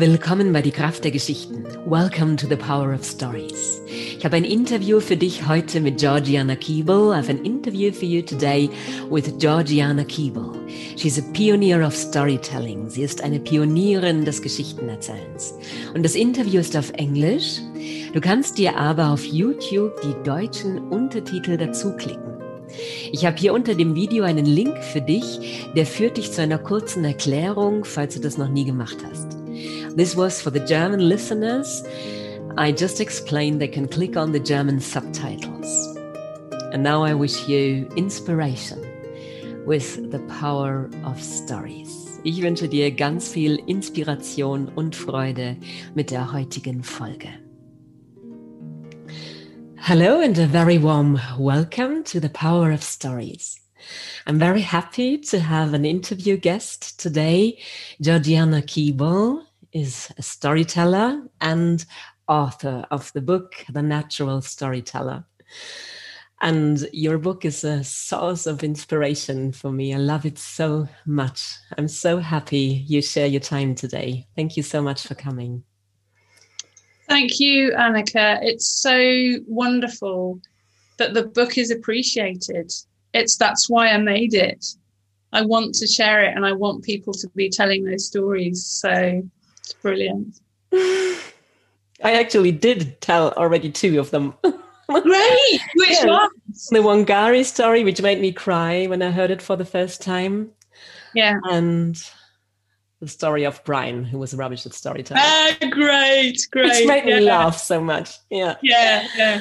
Willkommen bei Die Kraft der Geschichten. Welcome to the Power of Stories. Ich habe ein Interview für dich heute mit Georgiana Keeble. I have an interview for you today with Georgiana Keeble. She's a pioneer of storytelling. Sie ist eine Pionierin des Geschichtenerzählens. Und das Interview ist auf Englisch. Du kannst dir aber auf YouTube die deutschen Untertitel dazu klicken. Ich habe hier unter dem Video einen Link für dich, der führt dich zu einer kurzen Erklärung, falls du das noch nie gemacht hast. This was for the German listeners. I just explained they can click on the German subtitles. And now I wish you inspiration with the power of stories. Ich wünsche dir ganz viel Inspiration und Freude mit der heutigen Folge. Hello and a very warm welcome to the power of stories. I'm very happy to have an interview guest today, Georgiana Keable is a storyteller and author of the book, The Natural Storyteller. And your book is a source of inspiration for me. I love it so much. I'm so happy you share your time today. Thank you so much for coming. Thank you, Annika. It's so wonderful that the book is appreciated. It's that's why I made it. I want to share it and I want people to be telling those stories. So it's brilliant. I actually did tell already two of them. Great! Which yes. ones? The Wangari story, which made me cry when I heard it for the first time. Yeah. And the story of Brian, who was rubbish at storytelling. Ah, great, great. Which made yeah. me laugh so much. Yeah. Yeah, yeah.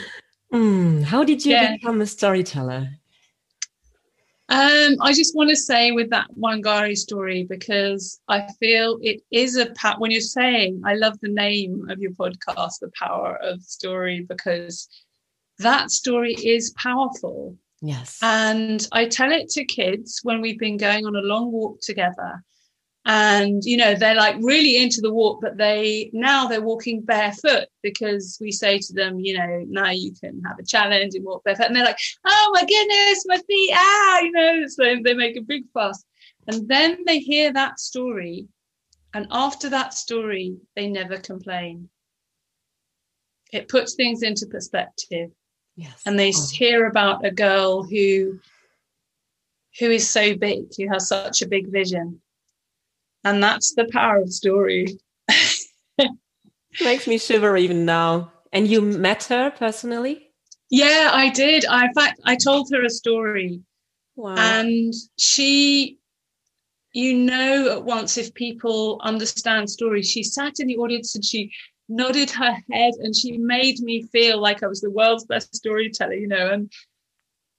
Mm, how did you yeah. become a storyteller? Um, I just want to say with that Wangari story because I feel it is a pat. when you're saying I love the name of your podcast, the power of story, because that story is powerful. Yes. And I tell it to kids when we've been going on a long walk together and you know they're like really into the walk but they now they're walking barefoot because we say to them you know now you can have a challenge and walk barefoot. And they're like oh my goodness my feet ah you know so they make a big fuss. And then they hear that story and after that story they never complain. It puts things into perspective. Yes. And they oh. hear about a girl who who is so big who has such a big vision and that's the power of story. Makes me shiver even now. And you met her personally? Yeah, I did. I, in fact, I told her a story. Wow. And she, you know, at once if people understand stories, she sat in the audience and she nodded her head and she made me feel like I was the world's best storyteller, you know. And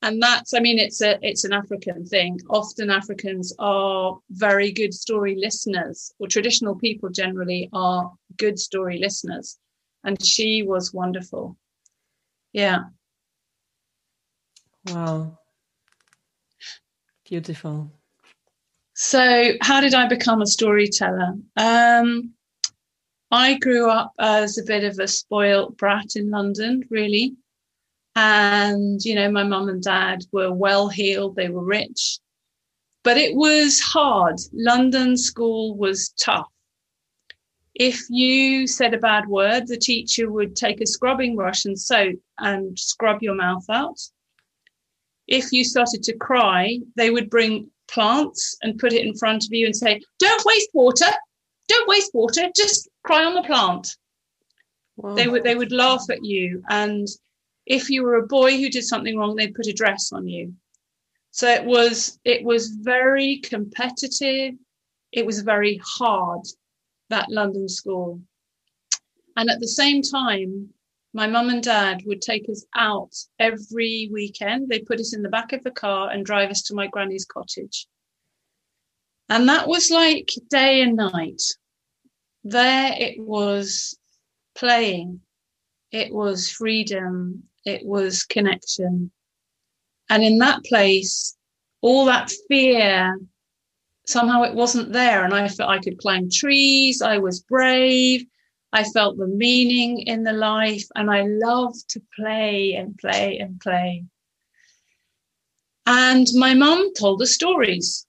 and that's i mean it's a it's an african thing. Often africans are very good story listeners or traditional people generally are good story listeners. And she was wonderful. Yeah. Wow. Beautiful. So how did i become a storyteller? Um i grew up as a bit of a spoilt brat in london really and, you know, my mum and dad were well heeled, they were rich. But it was hard. London school was tough. If you said a bad word, the teacher would take a scrubbing brush and soap and scrub your mouth out. If you started to cry, they would bring plants and put it in front of you and say, Don't waste water. Don't waste water. Just cry on the plant. Wow. They would they would laugh at you and if you were a boy who did something wrong, they'd put a dress on you. So it was it was very competitive. It was very hard, that London school. And at the same time, my mum and dad would take us out every weekend. They put us in the back of the car and drive us to my granny's cottage. And that was like day and night. There it was playing, it was freedom, it was connection. And in that place, all that fear, somehow it wasn't there. And I felt I could climb trees, I was brave, I felt the meaning in the life, and I loved to play and play and play. And my mum told us stories.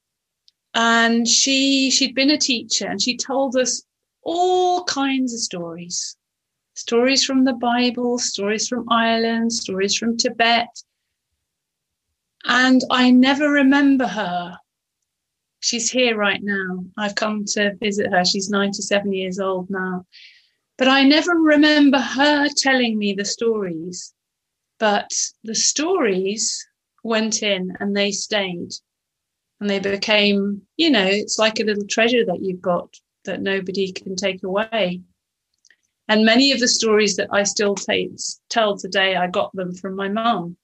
And she she'd been a teacher and she told us all kinds of stories stories from the Bible, stories from Ireland, stories from Tibet. And I never remember her. She's here right now. I've come to visit her. She's 97 years old now. But I never remember her telling me the stories. But the stories went in and they stayed. And they became, you know, it's like a little treasure that you've got that nobody can take away. And many of the stories that I still t- tell today, I got them from my mum.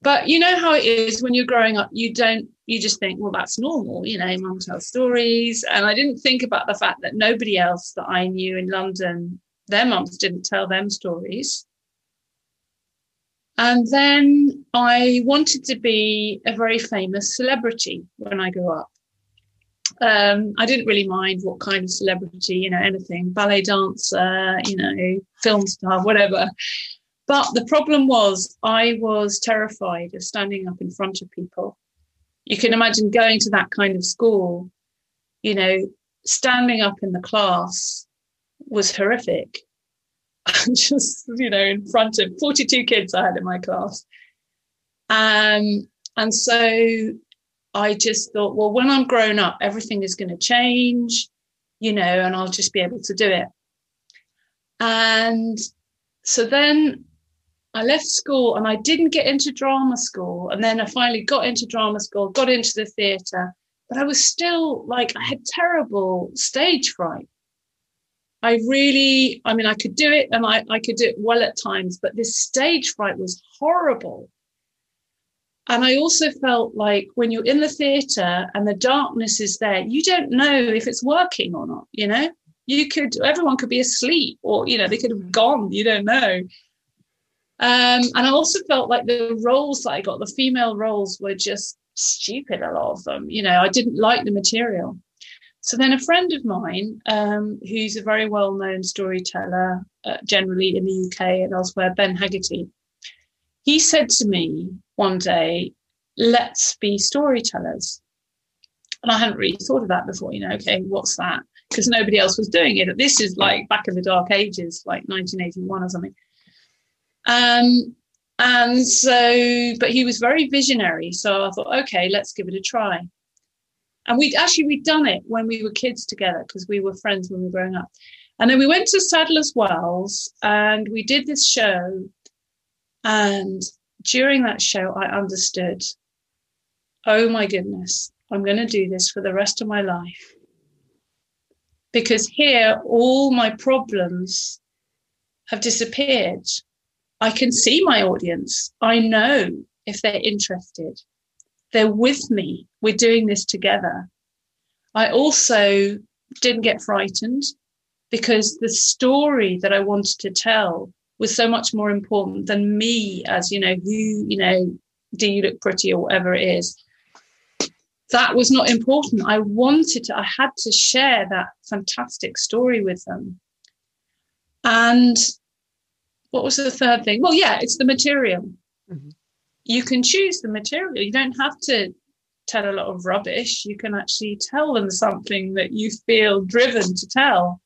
But you know how it is when you're growing up, you don't, you just think, well, that's normal. You know, mum tells stories. And I didn't think about the fact that nobody else that I knew in London, their mums didn't tell them stories. And then I wanted to be a very famous celebrity when I grew up um, I didn't really mind what kind of celebrity, you know, anything, ballet dancer, you know, film star, whatever. But the problem was, I was terrified of standing up in front of people. You can imagine going to that kind of school, you know, standing up in the class was horrific. Just, you know, in front of 42 kids I had in my class. Um, and so I just thought, well, when I'm grown up, everything is going to change, you know, and I'll just be able to do it. And so then I left school and I didn't get into drama school. And then I finally got into drama school, got into the theatre, but I was still like, I had terrible stage fright. I really, I mean, I could do it and I, I could do it well at times, but this stage fright was horrible. And I also felt like when you're in the theatre and the darkness is there, you don't know if it's working or not, you know? You could, everyone could be asleep or, you know, they could have gone, you don't know. Um, and I also felt like the roles that I got, the female roles were just stupid, a lot of them. You know, I didn't like the material. So then a friend of mine, um, who's a very well known storyteller, uh, generally in the UK and elsewhere, Ben Haggarty, he said to me one day, let's be storytellers. And I hadn't really thought of that before, you know, okay, what's that? Because nobody else was doing it. This is like back in the dark ages, like 1981 or something. Um, and so, but he was very visionary. So I thought, okay, let's give it a try. And we'd actually, we'd done it when we were kids together because we were friends when we were growing up. And then we went to Sadler's Wells and we did this show and during that show, I understood oh my goodness, I'm going to do this for the rest of my life. Because here, all my problems have disappeared. I can see my audience. I know if they're interested. They're with me. We're doing this together. I also didn't get frightened because the story that I wanted to tell was so much more important than me as, you know, who, you know, do you look pretty or whatever it is. That was not important. I wanted to, I had to share that fantastic story with them. And what was the third thing? Well, yeah, it's the material. Mm-hmm. You can choose the material. You don't have to tell a lot of rubbish. You can actually tell them something that you feel driven to tell.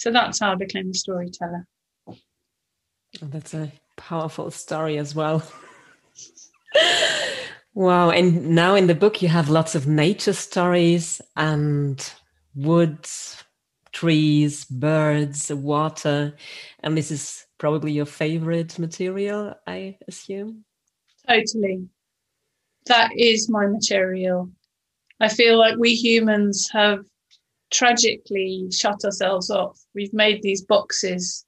So that's how I became a storyteller. Oh, that's a powerful story as well. wow. And now in the book, you have lots of nature stories and woods, trees, birds, water. And this is probably your favorite material, I assume? Totally. That is my material. I feel like we humans have tragically shut ourselves off. We've made these boxes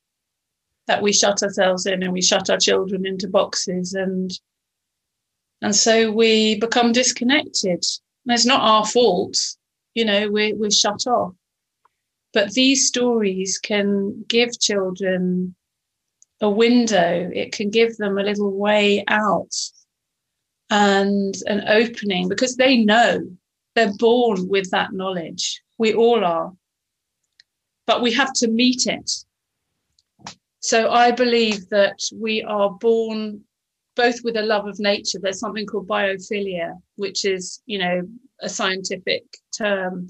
that we shut ourselves in and we shut our children into boxes and and so we become disconnected. And it's not our fault, you know, we're we're shut off. But these stories can give children a window, it can give them a little way out and an opening because they know they're born with that knowledge. We all are. But we have to meet it. So I believe that we are born both with a love of nature. There's something called biophilia, which is, you know, a scientific term.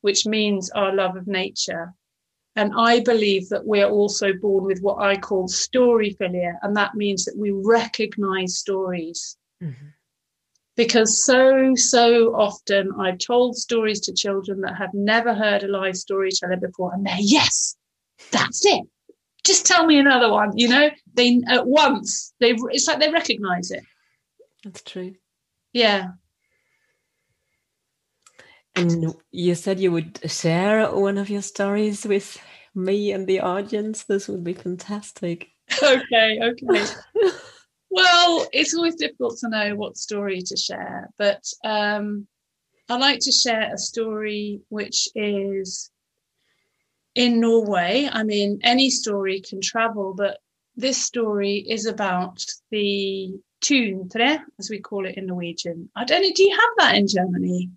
which means our love of nature. And I believe that we're also born with what I call storyphilia, and that means that we recognize stories. Mm-hmm. Because so, so often I've told stories to children that have never heard a live storyteller before, and they're, yes, that's it. Just tell me another one. You know, they at once, they it's like they recognize it. That's true. Yeah. And you said you would share one of your stories with me and the audience. This would be fantastic. Okay, okay. well, it's always difficult to know what story to share, but um, I like to share a story which is in Norway. I mean, any story can travel, but this story is about the tuntre, as we call it in Norwegian. I don't know, do you have that in Germany?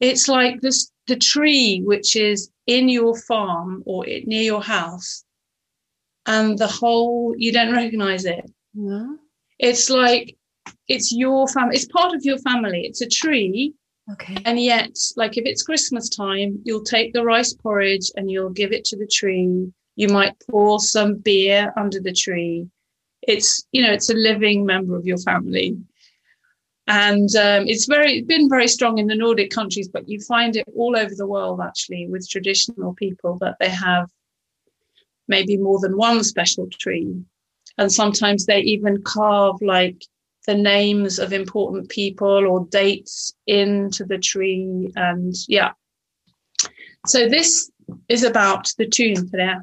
It's like this the tree which is in your farm or near your house, and the whole you don't recognize it. It's like it's your family. It's part of your family. It's a tree. Okay. And yet, like if it's Christmas time, you'll take the rice porridge and you'll give it to the tree. You might pour some beer under the tree. It's you know it's a living member of your family and um, it's very been very strong in the Nordic countries, but you find it all over the world actually with traditional people that they have maybe more than one special tree, and sometimes they even carve like the names of important people or dates into the tree, and yeah. So this is about the tuntre.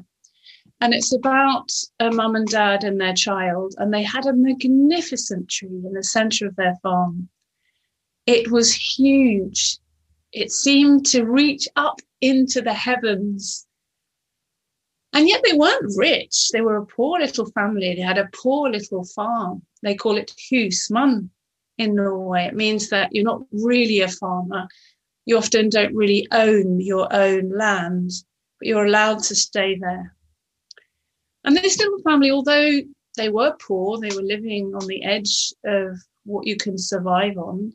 And it's about a mum and dad and their child. And they had a magnificent tree in the center of their farm. It was huge. It seemed to reach up into the heavens. And yet they weren't rich. They were a poor little family. They had a poor little farm. They call it husmann in Norway. It means that you're not really a farmer. You often don't really own your own land, but you're allowed to stay there. And this little family, although they were poor, they were living on the edge of what you can survive on.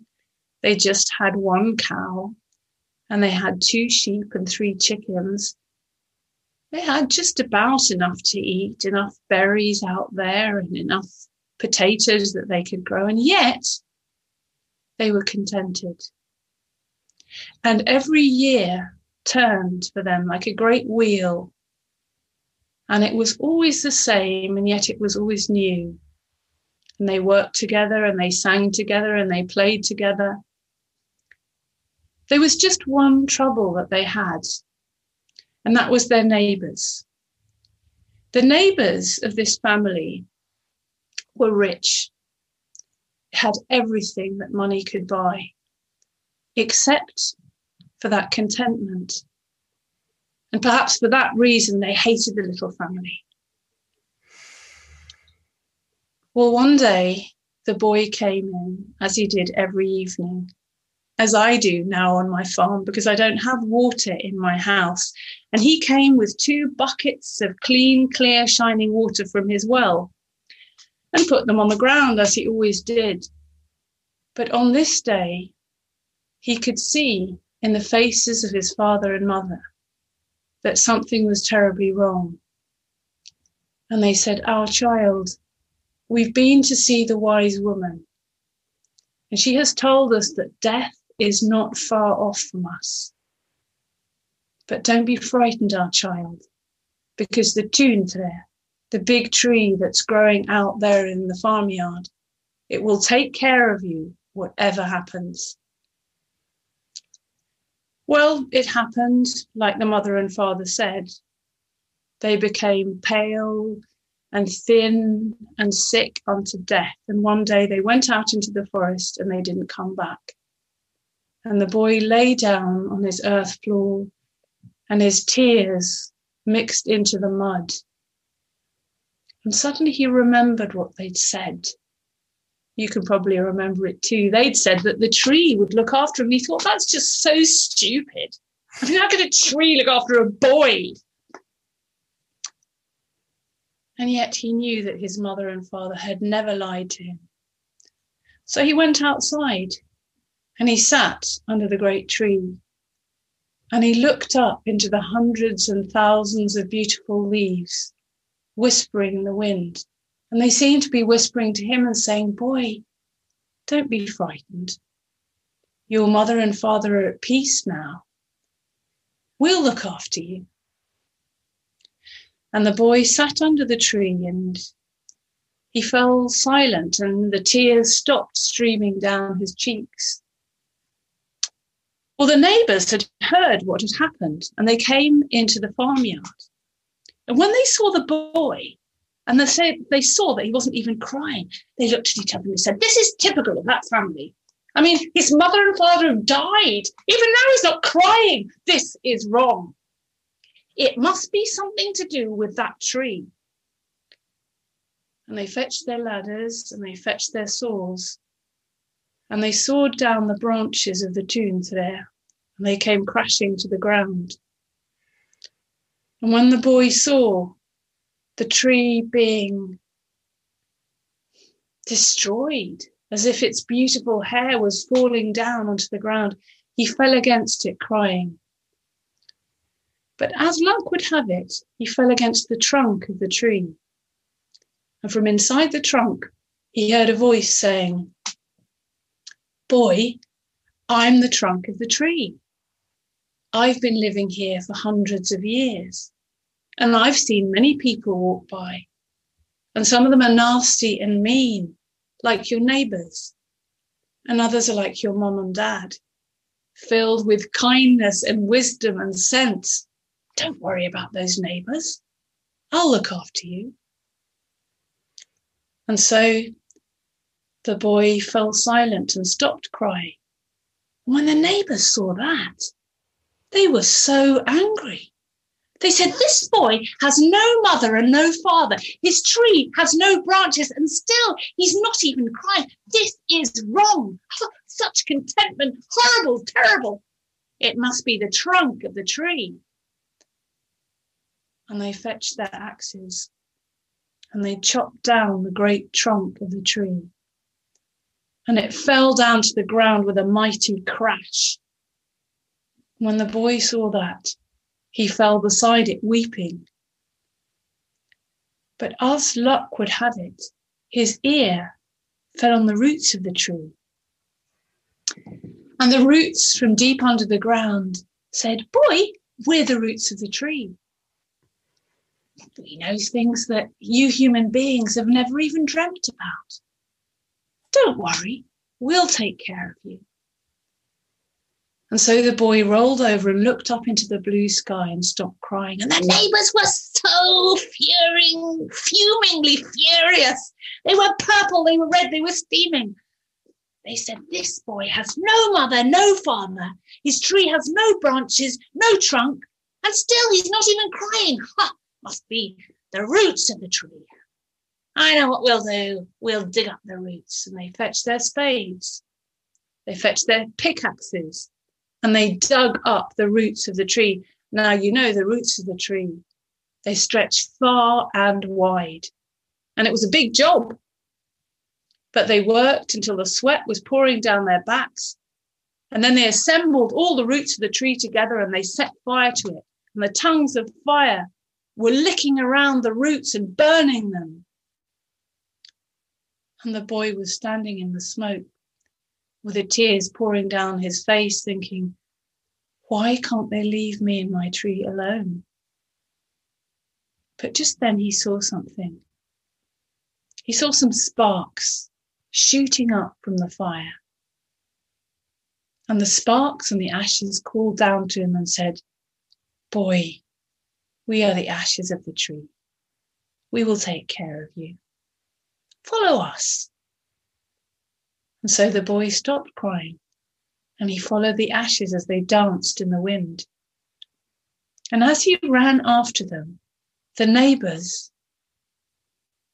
They just had one cow and they had two sheep and three chickens. They had just about enough to eat, enough berries out there and enough potatoes that they could grow. And yet they were contented. And every year turned for them like a great wheel and it was always the same, and yet it was always new. And they worked together and they sang together and they played together. There was just one trouble that they had, and that was their neighbors. The neighbors of this family were rich, had everything that money could buy, except for that contentment and perhaps for that reason, they hated the little family. Well, one day the boy came in, as he did every evening, as I do now on my farm, because I don't have water in my house. And he came with two buckets of clean, clear, shining water from his well and put them on the ground, as he always did. But on this day, he could see in the faces of his father and mother that something was terribly wrong. And they said, Our child, we've been to see the wise woman, and she has told us that death is not far off from us. But don't be frightened, our child, because the there, the big tree that's growing out there in the farmyard, it will take care of you, whatever happens. Well, it happened like the mother and father said. They became pale and thin and sick unto death. And one day they went out into the forest and they didn't come back. And the boy lay down on his earth floor and his tears mixed into the mud. And suddenly he remembered what they'd said you can probably remember it too. They'd said that the tree would look after him. He thought, that's just so stupid. I mean, how could a tree look after a boy? And yet he knew that his mother and father had never lied to him. So he went outside and he sat under the great tree. And he looked up into the hundreds and thousands of beautiful leaves whispering in the wind. And they seemed to be whispering to him and saying, Boy, don't be frightened. Your mother and father are at peace now. We'll look after you. And the boy sat under the tree and he fell silent, and the tears stopped streaming down his cheeks. Well, the neighbors had heard what had happened and they came into the farmyard. And when they saw the boy, and they, say, they saw that he wasn't even crying, they looked at each other and said, This is typical of that family. I mean, his mother and father have died. Even now he's not crying. This is wrong. It must be something to do with that tree. And they fetched their ladders and they fetched their saws and they sawed down the branches of the tunes there and they came crashing to the ground. And when the boy saw the tree being destroyed, as if its beautiful hair was falling down onto the ground, he fell against it, crying. But as luck would have it, he fell against the trunk of the tree. And from inside the trunk, he heard a voice saying, Boy, I'm the trunk of the tree. I've been living here for hundreds of years, and I've seen many people walk by, and some of them are nasty and mean, like your neighbors, and others are like your mom and dad, filled with kindness and wisdom and sense don't worry about those neighbors. I'll look after you. And so the boy fell silent and stopped crying. When the neighbors saw that, they were so angry. They said, This boy has no mother and no father. His tree has no branches, and still he's not even crying. This is wrong. Oh, such contentment, horrible, terrible. It must be the trunk of the tree and they fetched their axes and they chopped down the great trunk of the tree. And it fell down to the ground with a mighty crash. When the boy saw that, he fell beside it weeping. But as luck would have it, his ear fell on the roots of the tree. And the roots from deep under the ground said, Boy, we're the roots of the tree. He knows things that you human beings have never even dreamt about. Don't worry, we'll take care of you. And so the boy rolled over and looked up into the blue sky and stopped crying. And the neighbors were so furing, fumingly furious. They were purple, they were red, they were steaming. They said, This boy has no mother, no father. His tree has no branches, no trunk, and still he's not even crying. Ha! must be the roots of the tree. I know what we'll do. We'll dig up the roots. And they fetched their spades. They fetched their pickaxes and they dug up the roots of the tree. Now, you know the roots of the tree, they stretch far and wide. And it was a big job. But they worked until the sweat was pouring down their backs. And then they assembled all the roots of the tree together and they set fire to it. And the tongues of fire were licking around the roots and burning them. And the boy was standing in the smoke with the tears pouring down his face, thinking, Why can't they leave me in my tree alone? But just then he saw something. He saw some sparks shooting up from the fire. And the sparks and the ashes called down to him and said, Boy, we are the ashes of the tree. We will take care of you. Follow us. And so the boy stopped crying and he followed the ashes as they danced in the wind. And as he ran after them, the neighbors,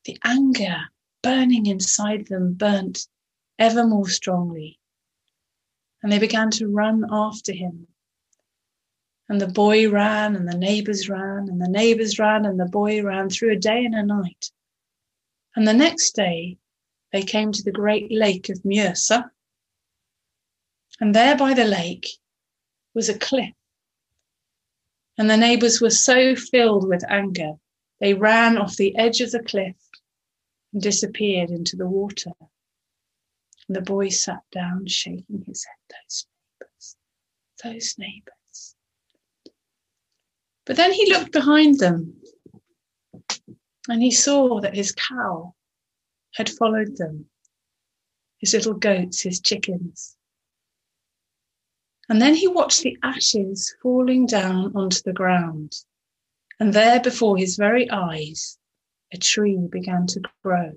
the anger burning inside them burnt ever more strongly. And they began to run after him and the boy ran, and the neighbors ran, and the neighbors ran, and the boy ran through a day and a night. And the next day they came to the great lake of Mjøsa. And there by the lake was a cliff And the neighbors were so filled with anger, they ran off the edge of the cliff and disappeared into the water. And the boy sat down, shaking his head. Those neighbors, those neighbors. But then he looked behind them and he saw that his cow had followed them, his little goats, his chickens. And then he watched the ashes falling down onto the ground. And there before his very eyes, a tree began to grow.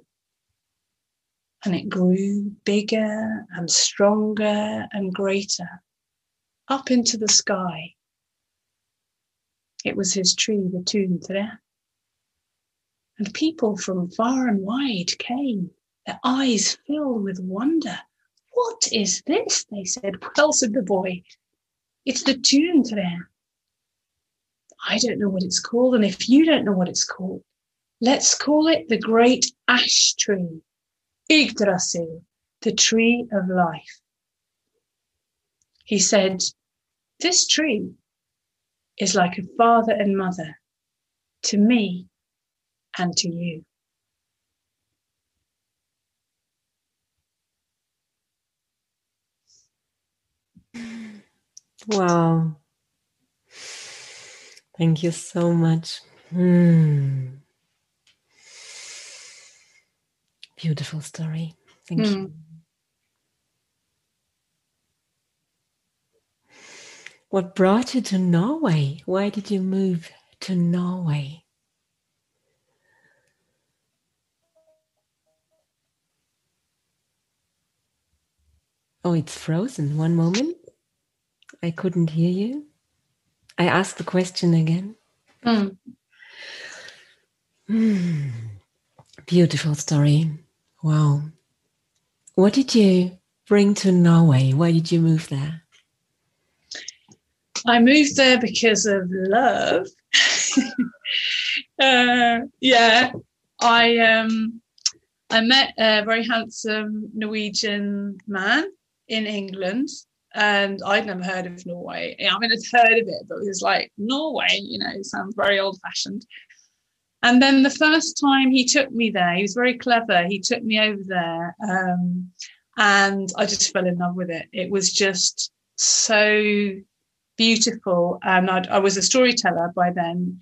And it grew bigger and stronger and greater up into the sky. It was his tree, the Tuntre. And people from far and wide came, their eyes filled with wonder. What is this? They said. Well, said the boy, it's the Tuntre. I don't know what it's called. And if you don't know what it's called, let's call it the great ash tree, Yggdrasil, the tree of life. He said, This tree is like a father and mother to me and to you. Wow. Thank you so much. Hmm. Beautiful story. Thank mm. you. What brought you to Norway? Why did you move to Norway? Oh, it's frozen. One moment. I couldn't hear you. I asked the question again. Mm. Mm. Beautiful story. Wow. What did you bring to Norway? Why did you move there? I moved there because of love. uh, yeah, I um, I met a very handsome Norwegian man in England, and I'd never heard of Norway. I mean, I'd heard of it, but it was like Norway, you know, sounds very old fashioned. And then the first time he took me there, he was very clever. He took me over there, um, and I just fell in love with it. It was just so beautiful, and I'd, I was a storyteller by then,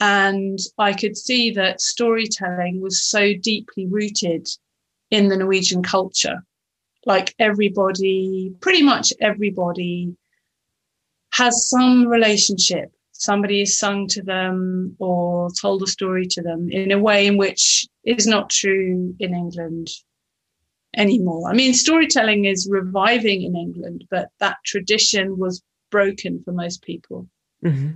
and I could see that storytelling was so deeply rooted in the Norwegian culture like everybody, pretty much everybody has some relationship. Somebody has sung to them or told a story to them in a way in which is not true in England anymore. I mean, storytelling is reviving in England, but that tradition was broken for most people. Mm-hmm.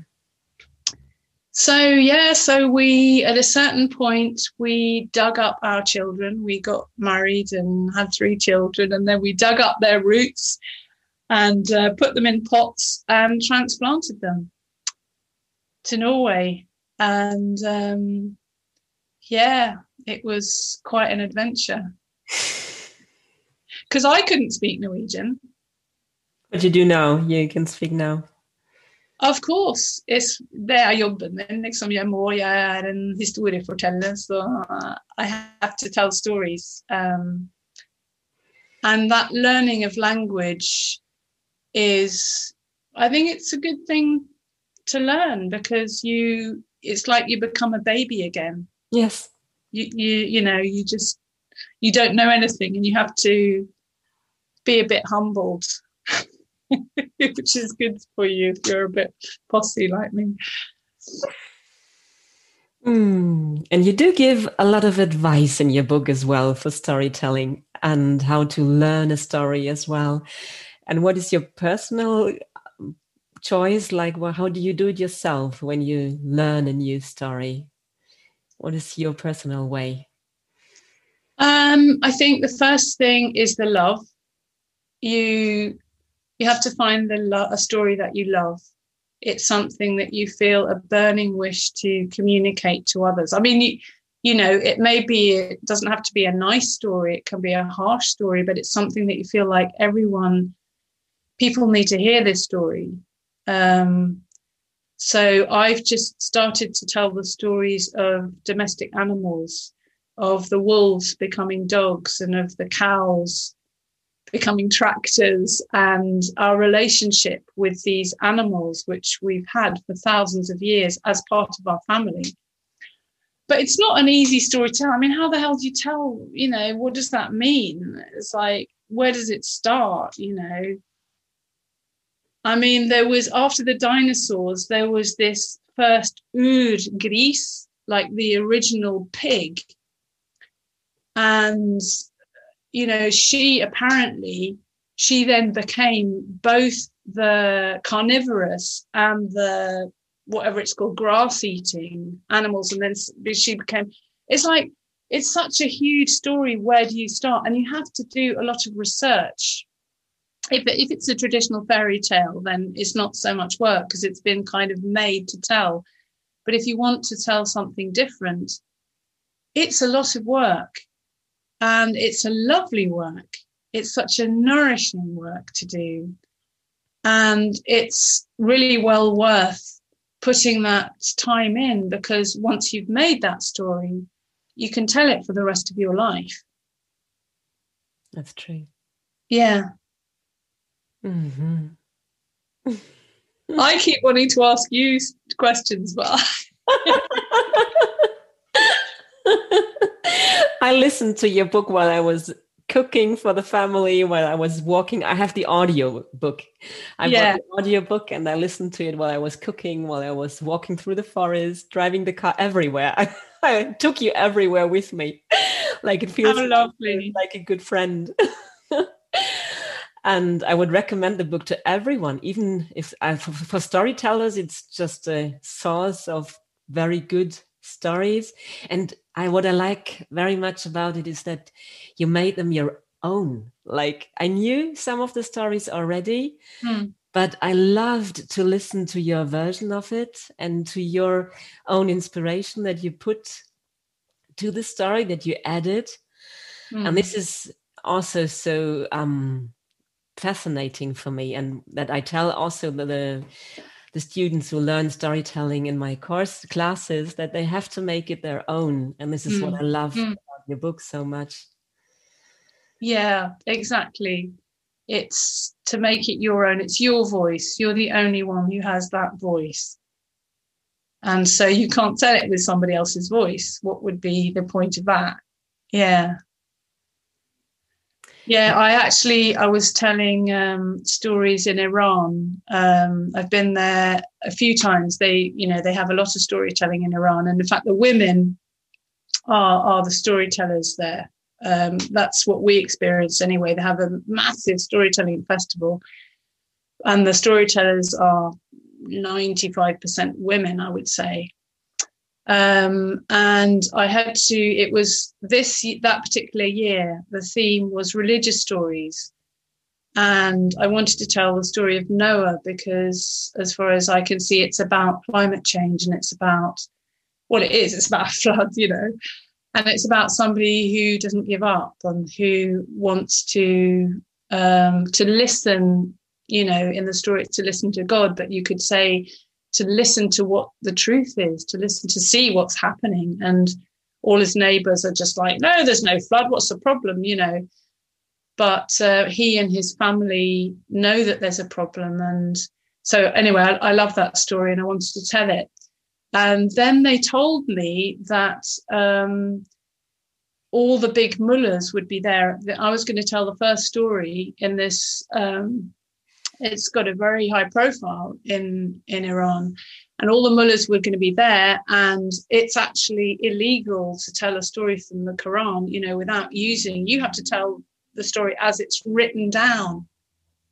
So yeah, so we at a certain point we dug up our children. We got married and had three children, and then we dug up their roots and uh, put them in pots and transplanted them to Norway. And um, yeah, it was quite an adventure because I couldn't speak Norwegian. But you do now. You can speak now. Of course. It's, det er jobben min. Liksom, jeg må, jeg er en historieforteller, så I have to tell stories. Um, and that learning of language is, I think it's a good thing to learn because you, it's like you become a baby again. Yes. You, you, you know, you just, you don't know anything and you have to be a bit humbled. which is good for you if you're a bit posse like me. Mm. And you do give a lot of advice in your book as well for storytelling and how to learn a story as well. And what is your personal um, choice? Like, well, how do you do it yourself when you learn a new story? What is your personal way? Um, I think the first thing is the love. You you have to find the lo- a story that you love. It's something that you feel a burning wish to communicate to others. I mean you, you know it may be it doesn't have to be a nice story. It can be a harsh story but it's something that you feel like everyone people need to hear this story. Um, So I've just started to tell the stories of domestic animals, of the wolves becoming dogs and of the cows becoming tractors and our relationship with these animals, which we've had for thousands of years as part of our family. But it's not an easy story to tell. I mean, how the hell do you tell, you know, what does that mean? It's like, where does it start, you know? I mean, there was, after the dinosaurs, there was this first ur gris, like the original pig. And you know, she apparently she then became both the carnivorous and the whatever it's called grass eating animals and then she became it's like it's such a huge story where do you start? And you have to do a lot of research. If, if it's a traditional fairy tale then it's not so much work because it's been kind of made to tell. But if you want to tell something different it's a lot of work and it's a lovely work. It's such a nourishing work to do. And it's really well worth putting that time in because once you've made that story, you can tell it for the rest of your life. That's true. Yeah. Mm-hmm. I keep wanting to ask you questions, but I listened to your book while I was cooking for the family while I was walking. I have the audio book. I yeah. bought the audio book and I listened to it while I was cooking, while I was walking through the forest, driving the car everywhere. I, I took you everywhere with me. like it feels lovely. like a good friend. and I would recommend the book to everyone, even if uh, for, for storytellers, it's just a source of very good stories. And I what I like very much about it is that you made them your own. Like I knew some of the stories already, hmm. but I loved to listen to your version of it and to your own inspiration that you put to the story that you added. Hmm. And this is also so um, fascinating for me, and that I tell also the, the the students who learn storytelling in my course classes that they have to make it their own and this is mm. what i love mm. about your book so much. Yeah exactly. It's to make it your own. It's your voice. You're the only one who has that voice. And so you can't tell it with somebody else's voice. What would be the point of that? Yeah yeah, I actually I was telling um, stories in Iran. Um, I've been there a few times. They, you know, they have a lot of storytelling in Iran, and in fact, the women are are the storytellers there. Um, that's what we experience anyway. They have a massive storytelling festival, and the storytellers are ninety five percent women, I would say. Um, and I had to, it was this, that particular year, the theme was religious stories. And I wanted to tell the story of Noah because, as far as I can see, it's about climate change and it's about what it is. It's about a flood, you know, and it's about somebody who doesn't give up and who wants to um, to listen. You know, in the story, to listen to God, but you could say to listen to what the truth is, to listen to see what's happening. And all his neighbors are just like, no, there's no flood. What's the problem? You know. But uh, he and his family know that there's a problem. And so, anyway, I, I love that story and I wanted to tell it. And then they told me that um, all the big mullahs would be there. I was going to tell the first story in this um, it's got a very high profile in in Iran, and all the mullahs were going to be there. And it's actually illegal to tell a story from the Quran, you know, without using. You have to tell the story as it's written down.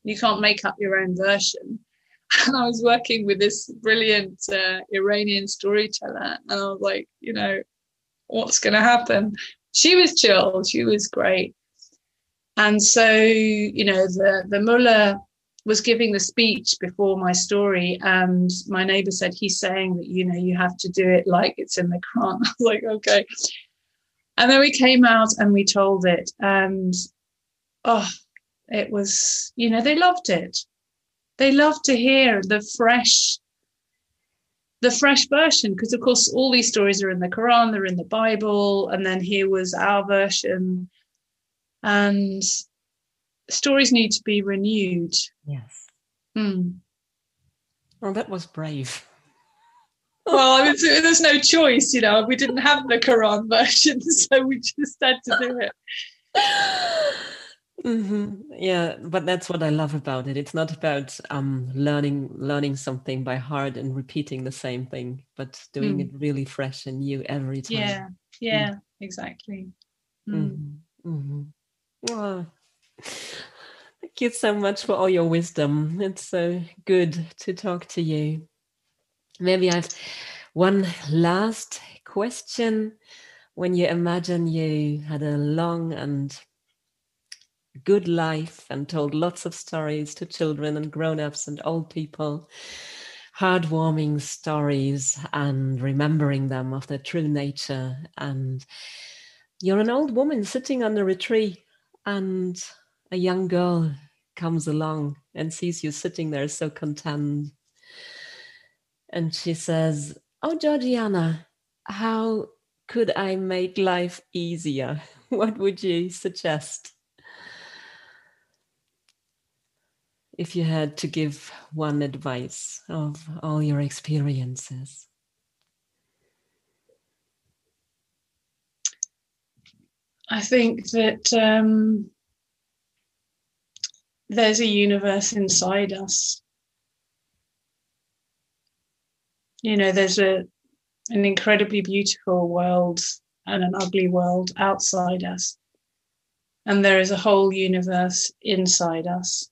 You can't make up your own version. And I was working with this brilliant uh, Iranian storyteller, and I was like, you know, what's going to happen? She was chill. She was great. And so, you know, the the mullah was giving the speech before my story, and my neighbor said, He's saying that, you know, you have to do it like it's in the Quran. I was like, Okay. And then we came out and we told it, and oh, it was, you know, they loved it. They loved to hear the fresh the fresh version, because of course all these stories are in the Quran, they're in the Bible, and then here was our version. And stories need to be renewed. Yes. Mm. Well, that was brave. well, I mean, there's no choice, you know. We didn't have the Quran version, so we just had to do it. Mm-hmm. Yeah, but that's what I love about it. It's not about um, learning learning something by heart and repeating the same thing, but doing mm. it really fresh and new every time. Yeah, yeah, mm. exactly. Mm. Mm-hmm. Oh, thank you so much for all your wisdom. It's so good to talk to you. Maybe I've one last question. When you imagine you had a long and good life and told lots of stories to children and grown-ups and old people heartwarming stories and remembering them of their true nature and you're an old woman sitting under a tree and a young girl comes along and sees you sitting there so content. And she says oh georgiana how could i make life easier? What would you suggest? If you had to give one advice of all your experiences? I think that um, there's a universe inside us. You know, there's a an incredibly beautiful world and an ugly world outside us. And there is a whole universe inside us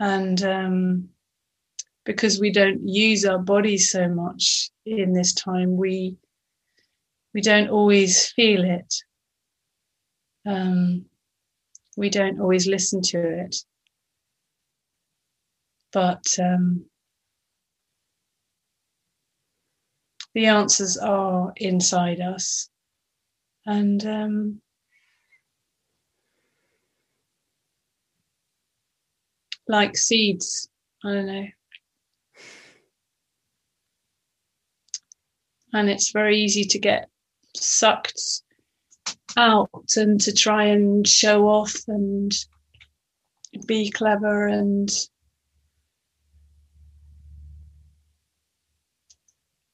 and um, because we don't use our bodies so much in this time, we we don't always feel it. Um, we don't always listen to it, but um, the answers are inside us, and um, like seeds. I don't know. And it's very easy to get sucked out and to try and show off and be clever and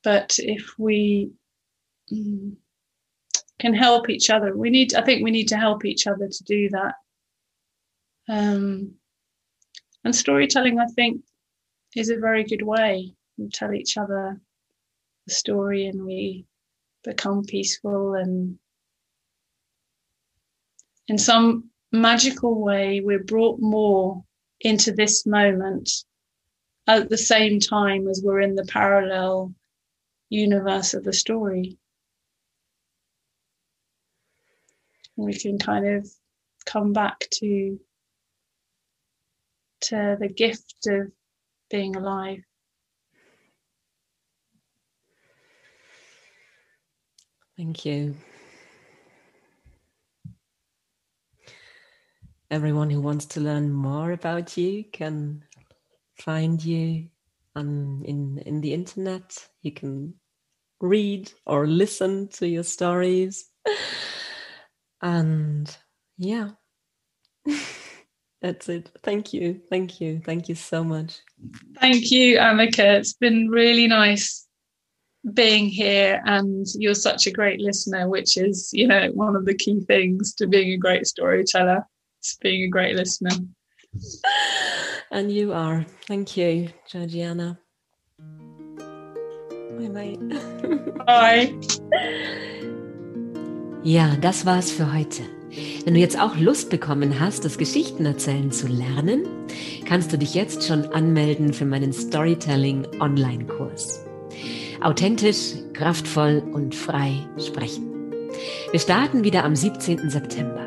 but if we mm, can help each other we need i think we need to help each other to do that um, and storytelling, I think, is a very good way. We tell each other the story and we become peaceful and in some magical way we're brought more into this moment at the same time as we're in the parallel universe of the story. We can kind of come back to to the gift of being alive. Thank you. Everyone who wants to learn more about you can find you on in in the internet. You can read or listen to your stories. And yeah. That's it. Thank you. Thank you. Thank you so much. Thank you, Annika. It's been really nice being here and you're such a great listener, which is, you know, one of the key things to being a great storyteller. It's being a great listener. And you are. Thank you, Georgiana. Bye bye. Bye. Ja, das war's für heute. Wenn du jetzt auch Lust bekommen hast, das Geschichten erzählen zu lernen, kannst du dich jetzt schon anmelden für meinen Storytelling Online-Kurs. Authentisch, kraftvoll und frei sprechen. Wir starten wieder am 17. September.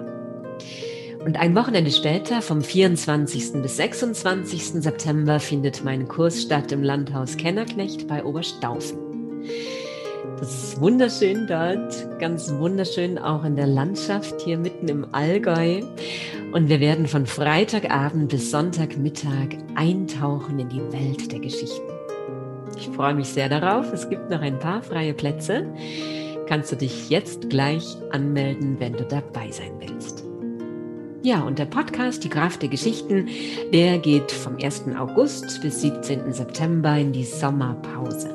Und ein Wochenende später, vom 24. bis 26. September, findet mein Kurs statt im Landhaus Kennerknecht bei Oberstaufen. Das ist wunderschön dort, ganz wunderschön auch in der Landschaft hier mitten im Allgäu. Und wir werden von Freitagabend bis Sonntagmittag eintauchen in die Welt der Geschichten. Ich freue mich sehr darauf. Es gibt noch ein paar freie Plätze. Kannst du dich jetzt gleich anmelden, wenn du dabei sein willst. Ja, und der Podcast Die Kraft der Geschichten, der geht vom 1. August bis 17. September in die Sommerpause.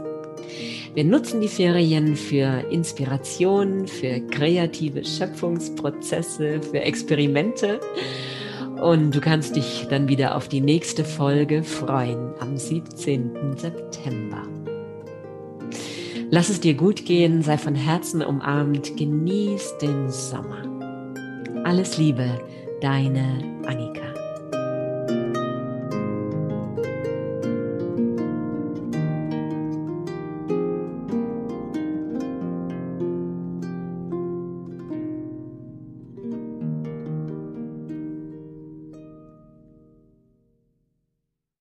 Wir nutzen die Ferien für Inspiration, für kreative Schöpfungsprozesse, für Experimente. Und du kannst dich dann wieder auf die nächste Folge freuen am 17. September. Lass es dir gut gehen, sei von Herzen umarmt, genieß den Sommer. Alles Liebe, deine Annika.